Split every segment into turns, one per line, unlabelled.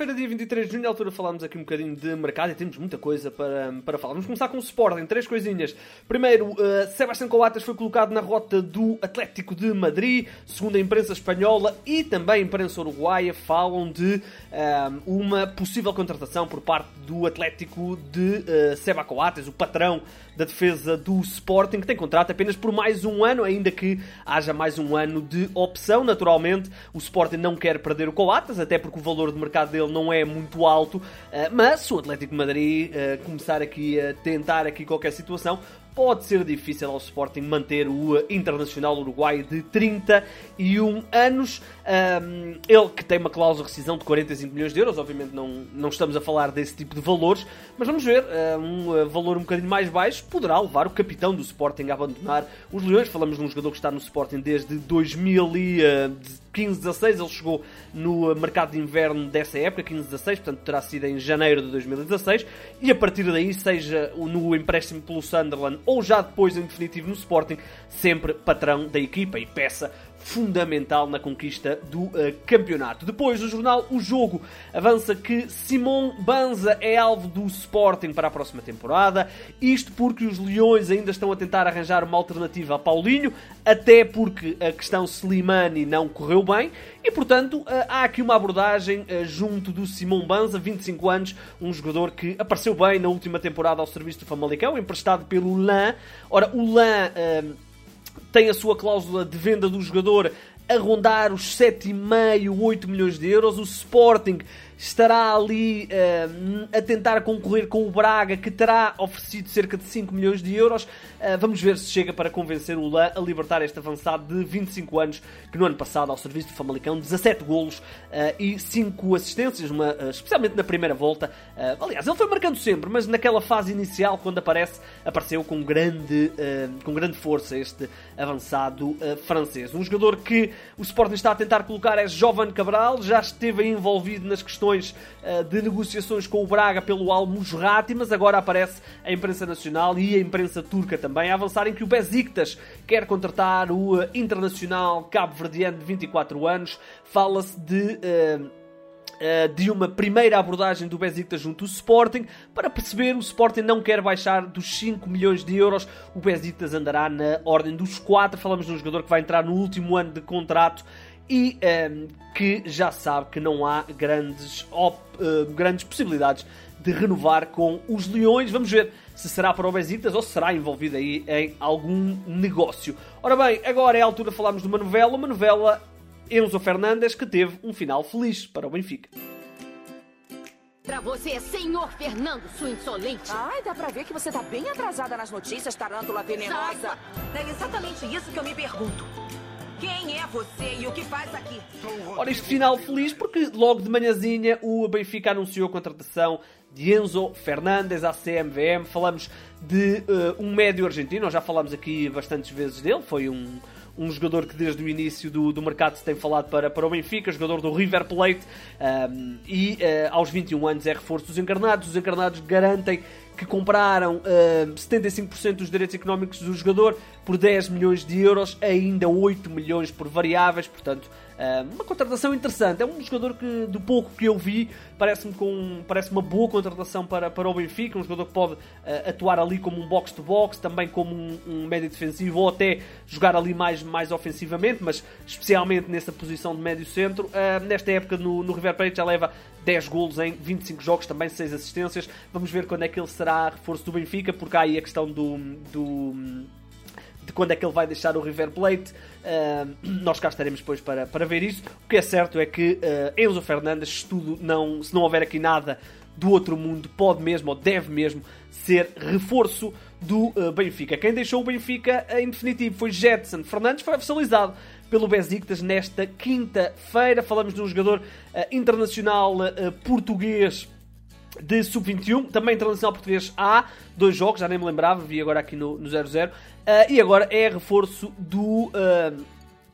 Quarta-feira, dia 23 de junho, à altura falámos aqui um bocadinho de mercado e temos muita coisa para, para falar. Vamos começar com o Sporting, três coisinhas. Primeiro, uh, Sebastián Coates foi colocado na rota do Atlético de Madrid, segundo a imprensa espanhola e também a imprensa uruguaia, falam de uh, uma possível contratação por parte do Atlético de uh, Seba Coates, o patrão da defesa do Sporting, que tem contrato apenas por mais um ano, ainda que haja mais um ano de opção. Naturalmente, o Sporting não quer perder o Coates, até porque o valor de mercado dele não é muito alto, eh, mas se o Atlético de Madrid eh, começar aqui a tentar aqui qualquer situação, pode ser difícil ao Sporting manter o internacional uruguaio de 31 anos. Ele que tem uma cláusula de rescisão de 45 milhões de euros, obviamente não, não estamos a falar desse tipo de valores, mas vamos ver, um valor um bocadinho mais baixo poderá levar o capitão do Sporting a abandonar os Leões. Falamos de um jogador que está no Sporting desde 2015 16 ele chegou no mercado de inverno dessa época, 15-16, portanto terá sido em janeiro de 2016, e a partir daí, seja no empréstimo pelo Sunderland ou já depois em definitivo no Sporting, sempre patrão da equipa e peça fundamental na conquista do uh, campeonato. Depois do jornal O Jogo avança que Simon Banza é alvo do Sporting para a próxima temporada. Isto porque os Leões ainda estão a tentar arranjar uma alternativa a Paulinho, até porque a questão Slimani não correu bem e, portanto, uh, há aqui uma abordagem uh, junto do Simon Banza, 25 anos, um jogador que apareceu bem na última temporada ao serviço do Famalicão, emprestado pelo LAN. Ora, o LAN tem a sua cláusula de venda do jogador a rondar os 7,5, 8 milhões de euros. O Sporting estará ali uh, a tentar concorrer com o Braga, que terá oferecido cerca de 5 milhões de euros. Uh, vamos ver se chega para convencer o Lã a libertar este avançado de 25 anos, que no ano passado, ao serviço do Famalicão, 17 golos uh, e 5 assistências, uma, especialmente na primeira volta. aliás, ele foi marcando sempre, mas naquela fase inicial, quando aparece, apareceu com grande, com grande força este avançado francês. Um jogador que o Sporting está a tentar colocar é Jovan Cabral, já esteve envolvido nas questões uh, de negociações com o Braga pelo Al Musrati, mas agora aparece a imprensa nacional e a imprensa turca também a avançarem que o Besiktas quer contratar o uh, internacional cabo-verdiano de 24 anos. Fala-se de uh, de uma primeira abordagem do Besiktas junto ao Sporting. Para perceber, o Sporting não quer baixar dos 5 milhões de euros. O Besiktas andará na ordem dos 4. Falamos de um jogador que vai entrar no último ano de contrato e um, ehm, que já sabe que não há grandes, op, uh, grandes possibilidades de renovar com os Leões. Vamos ver se será para o Besiktas ou se será envolvido aí em algum negócio. Ora bem, agora é a altura de falarmos de uma novela, uma novela Enzo Fernandes que teve um final feliz para o Benfica.
Pra você, senhor Fernando, sua insolente.
Ai, dá pra ver que você tá bem atrasada nas notícias, tarântula venenosa.
É exatamente isso que eu me pergunto. Quem é você e o que faz aqui?
Ora, este final feliz porque logo de manhãzinha o Benfica anunciou a contratação de Enzo Fernandes à CMVM. Falamos de uh, um médio argentino, nós já falamos aqui bastantes vezes dele, foi um, um jogador que desde o início do, do mercado se tem falado para, para o Benfica, jogador do River Plate, um, e uh, aos 21 anos é reforço dos encarnados. Os encarnados garantem que compraram uh, ehm, 75% dos direitos económicos do jogador por 10 milhões de euros, ainda 8 milhões por variáveis, portanto uma contratação interessante. É um jogador que, do pouco que eu vi, parece-me com, parece uma boa contratação para, para o Benfica. Um jogador que pode uh, atuar ali como um box-to-box, -box, também como um, um, médio defensivo ou até jogar ali mais, mais ofensivamente, mas especialmente nessa posição de médio centro. Uh, nesta época no, no River Plate já leva 10 golos em 25 jogos, também 6 assistências. Vamos ver quando é que ele será reforço do Benfica, porque há aí a questão do, do de quando é que ele vai deixar o River Plate. Uh, nós cá estaremos depois para, para ver isso. O que é certo é que uh, Enzo Fernandes, se, tudo não, se não houver aqui nada do outro mundo, pode mesmo ou deve mesmo ser reforço do uh, Benfica. Quem deixou o Benfica em definitivo foi Jetson Fernandes, foi oficializado pelo Besiktas nesta quinta-feira. Falamos de um jogador internacional português de sub-21, também internacional português A, dois jogos, já nem me lembrava, vi agora aqui no, no 0-0, uh, e agora é reforço do, uh,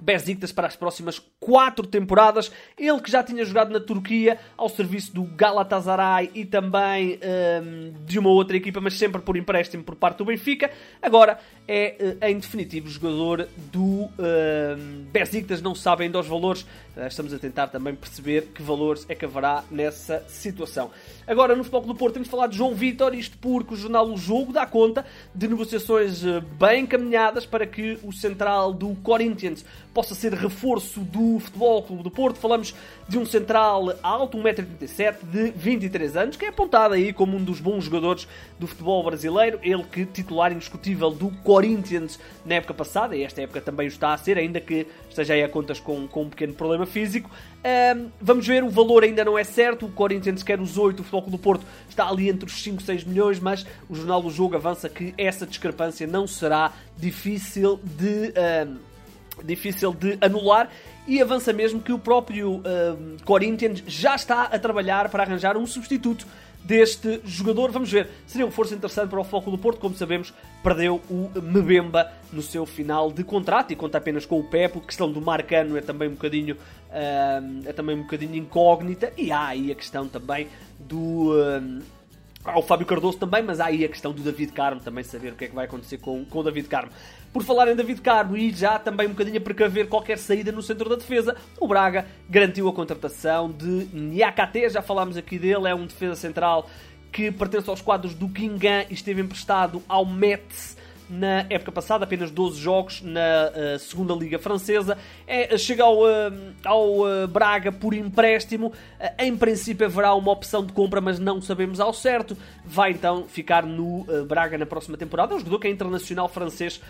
Besiktas para as próximas quatro temporadas. Ele que já tinha jogado na Turquia ao serviço do Galatasaray e também um, de uma outra equipa, mas sempre por empréstimo por parte do Benfica. Agora é, uh, em definitivo, jogador do um, Besiktas. Não sabem ainda valores. Uh, estamos a tentar também perceber que valores é que haverá nessa situação. Agora, no Futebol do Porto, temos falado de João Vitor, isto porque o jornal O Jogo dá conta de negociações uh, bem encaminhadas para que o central do Corinthians possa ser reforço do Futebol Clube do Porto. Falamos de um central alto, 1,87m, de 23 anos, que é apontado aí como um dos bons jogadores do futebol brasileiro. Ele que titular indiscutível do Corinthians na época passada, e esta época também o está a ser, ainda que esteja aí a contas com, com um pequeno problema físico. Um, vamos ver, o valor ainda não é certo. O Corinthians quer os 8, o Futebol Clube do Porto está ali entre os 5 e 6 milhões, mas o Jornal do Jogo avança que essa discrepância não será difícil de. Um, difícil de anular e avança mesmo que o próprio uh, Corinthians já está a trabalhar para arranjar um substituto deste jogador. Vamos ver, seria um força interessante para o Foco do Porto, como sabemos, perdeu o Mbemba no seu final de contrato e conta apenas com o Pepe. A questão do Marcano é também um bocadinho uh, é também um bocadinho incógnita e há aí a questão também do uh, ao Fábio Cardoso também, mas há aí a questão do David Carmo também saber o que é que vai acontecer com, com o David Carmo. Por falar em David Carmo e já também um bocadinho a precaver qualquer saída no centro da defesa, o Braga garantiu a contratação de Niakate, já falámos aqui dele, é um defesa central que pertence aos quadros do Guingamp e esteve emprestado ao Metz na época passada, apenas 12 jogos na uh, segunda Liga Francesa. É, chega ao, uh, ao uh, Braga por empréstimo. em princípio haverá uma opção de compra, mas não sabemos ao certo. Vai então ficar no Braga na próxima temporada. É um jogador que é internacional francês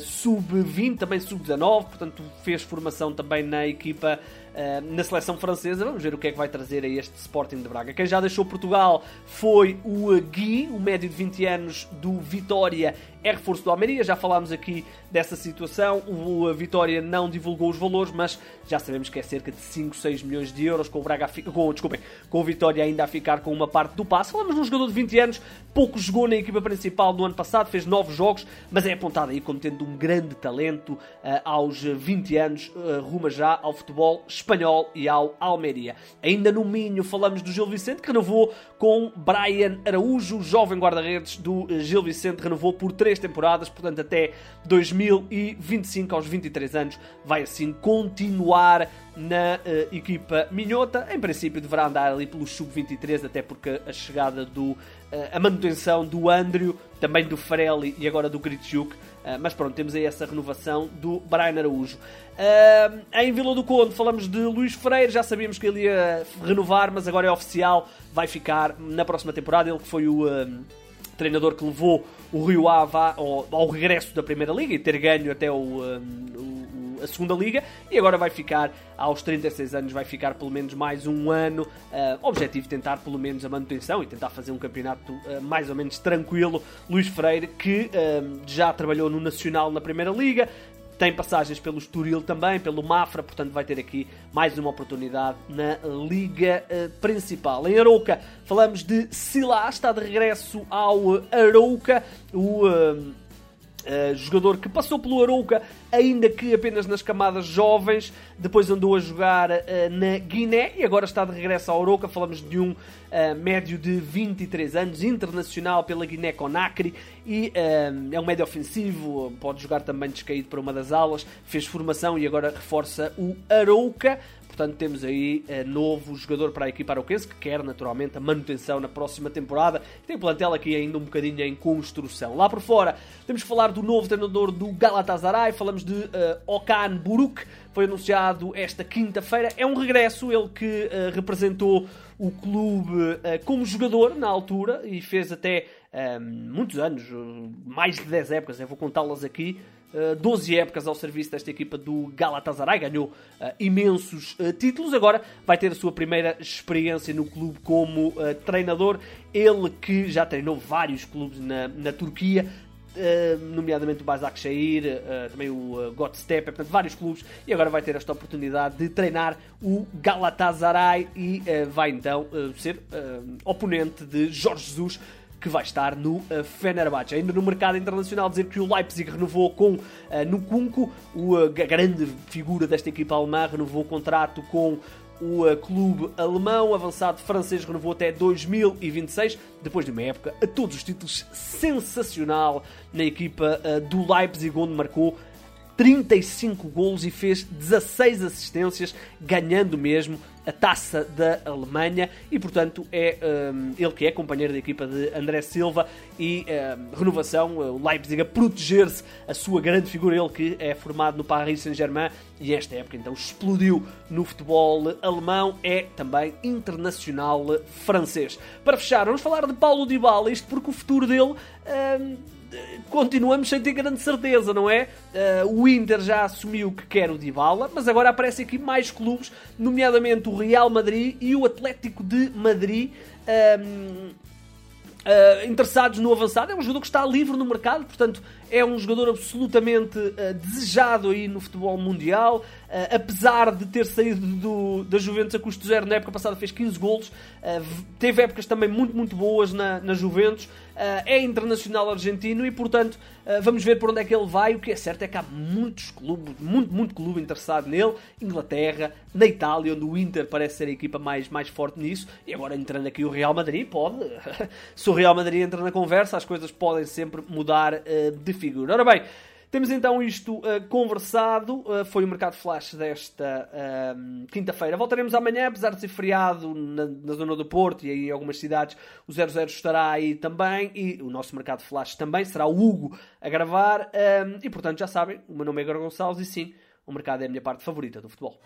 sub-20, também sub-19, portanto fez formação também na equipa na seleção francesa. Vamos ver o que é que vai trazer a este Sporting de Braga. Quem já deixou Portugal foi o Gui, o médio de 20 anos do Vitória, é reforço do Almeria. Já falámos aqui dessa situação. O Vitória não divulgou os valores, mas já sabemos que é cerca de 5, 6 milhões de euros, com o, Braga com, desculpem, com o Vitória ainda a ficar com uma parte do passe. Falamos de um jogador de 20 anos, pouco jogou na equipa principal do ano passado, fez 9 jogos, mas é apontado aí como tendo um grande talento uh, aos 20 anos, uh, ruma já ao futebol espanhol e ao Almeria. Ainda no Minho falamos do Gil Vicente, que renovou com Brian Araújo, jovem guarda-redes do eh, Gil Vicente, renovou por 3 temporadas, portanto até 2000 2025, aos 23 anos, vai assim continuar na uh, equipa minhota. Em princípio, deverá andar ali pelo sub-23, até porque a chegada do. Uh, a manutenção do Andrew, também do Farelli e agora do Gritchuk. Uh, mas pronto, temos aí essa renovação do Brian Araújo. Uh, em Vila do Conde falamos de Luís Freire, já sabíamos que ele ia renovar, mas agora é oficial, vai ficar na próxima temporada. Ele que foi o treinador que levou o Rio Ave ao, ao, regresso da Primeira Liga e ter ganho até o, um, a Segunda Liga e agora vai ficar aos 36 anos, vai ficar pelo menos mais um ano. Uh, objetivo tentar pelo menos a manutenção e tentar fazer um campeonato uh, mais ou menos tranquilo. Luís Freire, que uh, já trabalhou no Nacional na Primeira Liga, tem passagens pelo Estoril também, pelo Mafra, portanto vai ter aqui mais uma oportunidade na Liga Principal. Em Arouca, falamos de Silá, está de regresso ao Arouca, o... Uh, jogador que passou pelo Arouca, ainda que apenas nas camadas jovens, depois andou a jogar uh, na Guiné e agora está de regresso ao Arouca. Falamos de um uh, médio de 23 anos, internacional pela Guiné-Conakry e é um médio ofensivo, pode jogar também descaído para uma das aulas, fez formação e agora reforça o Arouca. Portanto, temos aí uh, novo jogador para a equipa arauquense que quer naturalmente a manutenção na próxima temporada. Tem plantel aqui ainda um bocadinho em construção. Lá por fora, temos que falar do novo treinador do Galatasaray. Falamos de uh, Okan Buruk. Foi anunciado esta quinta-feira. É um regresso, ele que uh, representou o clube como jogador na altura e fez até muitos anos, mais de 10 épocas, eu vou contá-las aqui, 12 eh, épocas ao serviço desta equipa do Galatasaray, ganhou uh, imensos uh, títulos, agora vai ter a sua primeira experiência no clube como uh, treinador, ele que já treinou vários clubes na, na Turquia, Uh, nomeadamente o Basak Shahir, uh, também o uh, Godstep, portanto, vários clubes, e agora vai ter esta oportunidade de treinar o Galatasaray e vai então ser oponente de Jorge Jesus que vai estar no uh, Fenerbahçe. Ainda no mercado internacional, dizer que o Leipzig renovou com uh, Nkunku, o, a grande figura desta equipa alemã, renovou o contrato com o uh, clube alemão, avançado francês, renovou até 2026, depois de uma época a todos os títulos sensacional na equipa uh, do Leipzig, onde marcou 35 golos e fez 16 assistências, ganhando mesmo a taça da Alemanha e, portanto, é um, ele que é companheiro da equipa de André Silva e um, renovação, o Leipzig a proteger-se a sua grande figura, ele que é formado no Paris Saint-Germain e esta época então explodiu no futebol alemão, é também internacional francês. Para fechar, vamos falar de Paulo Dybala, isto porque o futuro dele... Um, continuamos sem ter grande certeza, não é? Uh, o Inter já assumiu que quer o Dybala, mas agora aparecem aqui mais clubes, nomeadamente o Real Madrid e o Atlético de Madrid. Um, Uh, interessados no avançado. É um jogador que está livre no mercado, portanto, é um jogador absolutamente uh, desejado aí no futebol mundial. Uh, apesar de ter saído do, da Juventus a custo zero na época passada, fez 15 golos. teve épocas também muito, muito boas na, na Juventus. é internacional argentino e, portanto, vamos ver por onde é que ele vai. O que é certo é que há muitos clubes, muito, muito clube interessado nele. Inglaterra, na Itália, onde o Inter parece ser a equipa mais, mais forte nisso. E agora entrando aqui o Real Madrid, pode. o Real Madrid entra na conversa, as coisas podem sempre mudar uh, de figura. Ora bem, temos então isto uh, conversado. Uh, foi o mercado flash desta quinta-feira. Voltaremos amanhã, apesar de ser feriado na, na, zona do Porto e em algumas cidades, o 00 estará aí também. E o nosso mercado flash também será o Hugo a gravar. e portanto, já sabem, o meu nome é Igor Gonçalves e sim, o mercado é a minha parte favorita do futebol.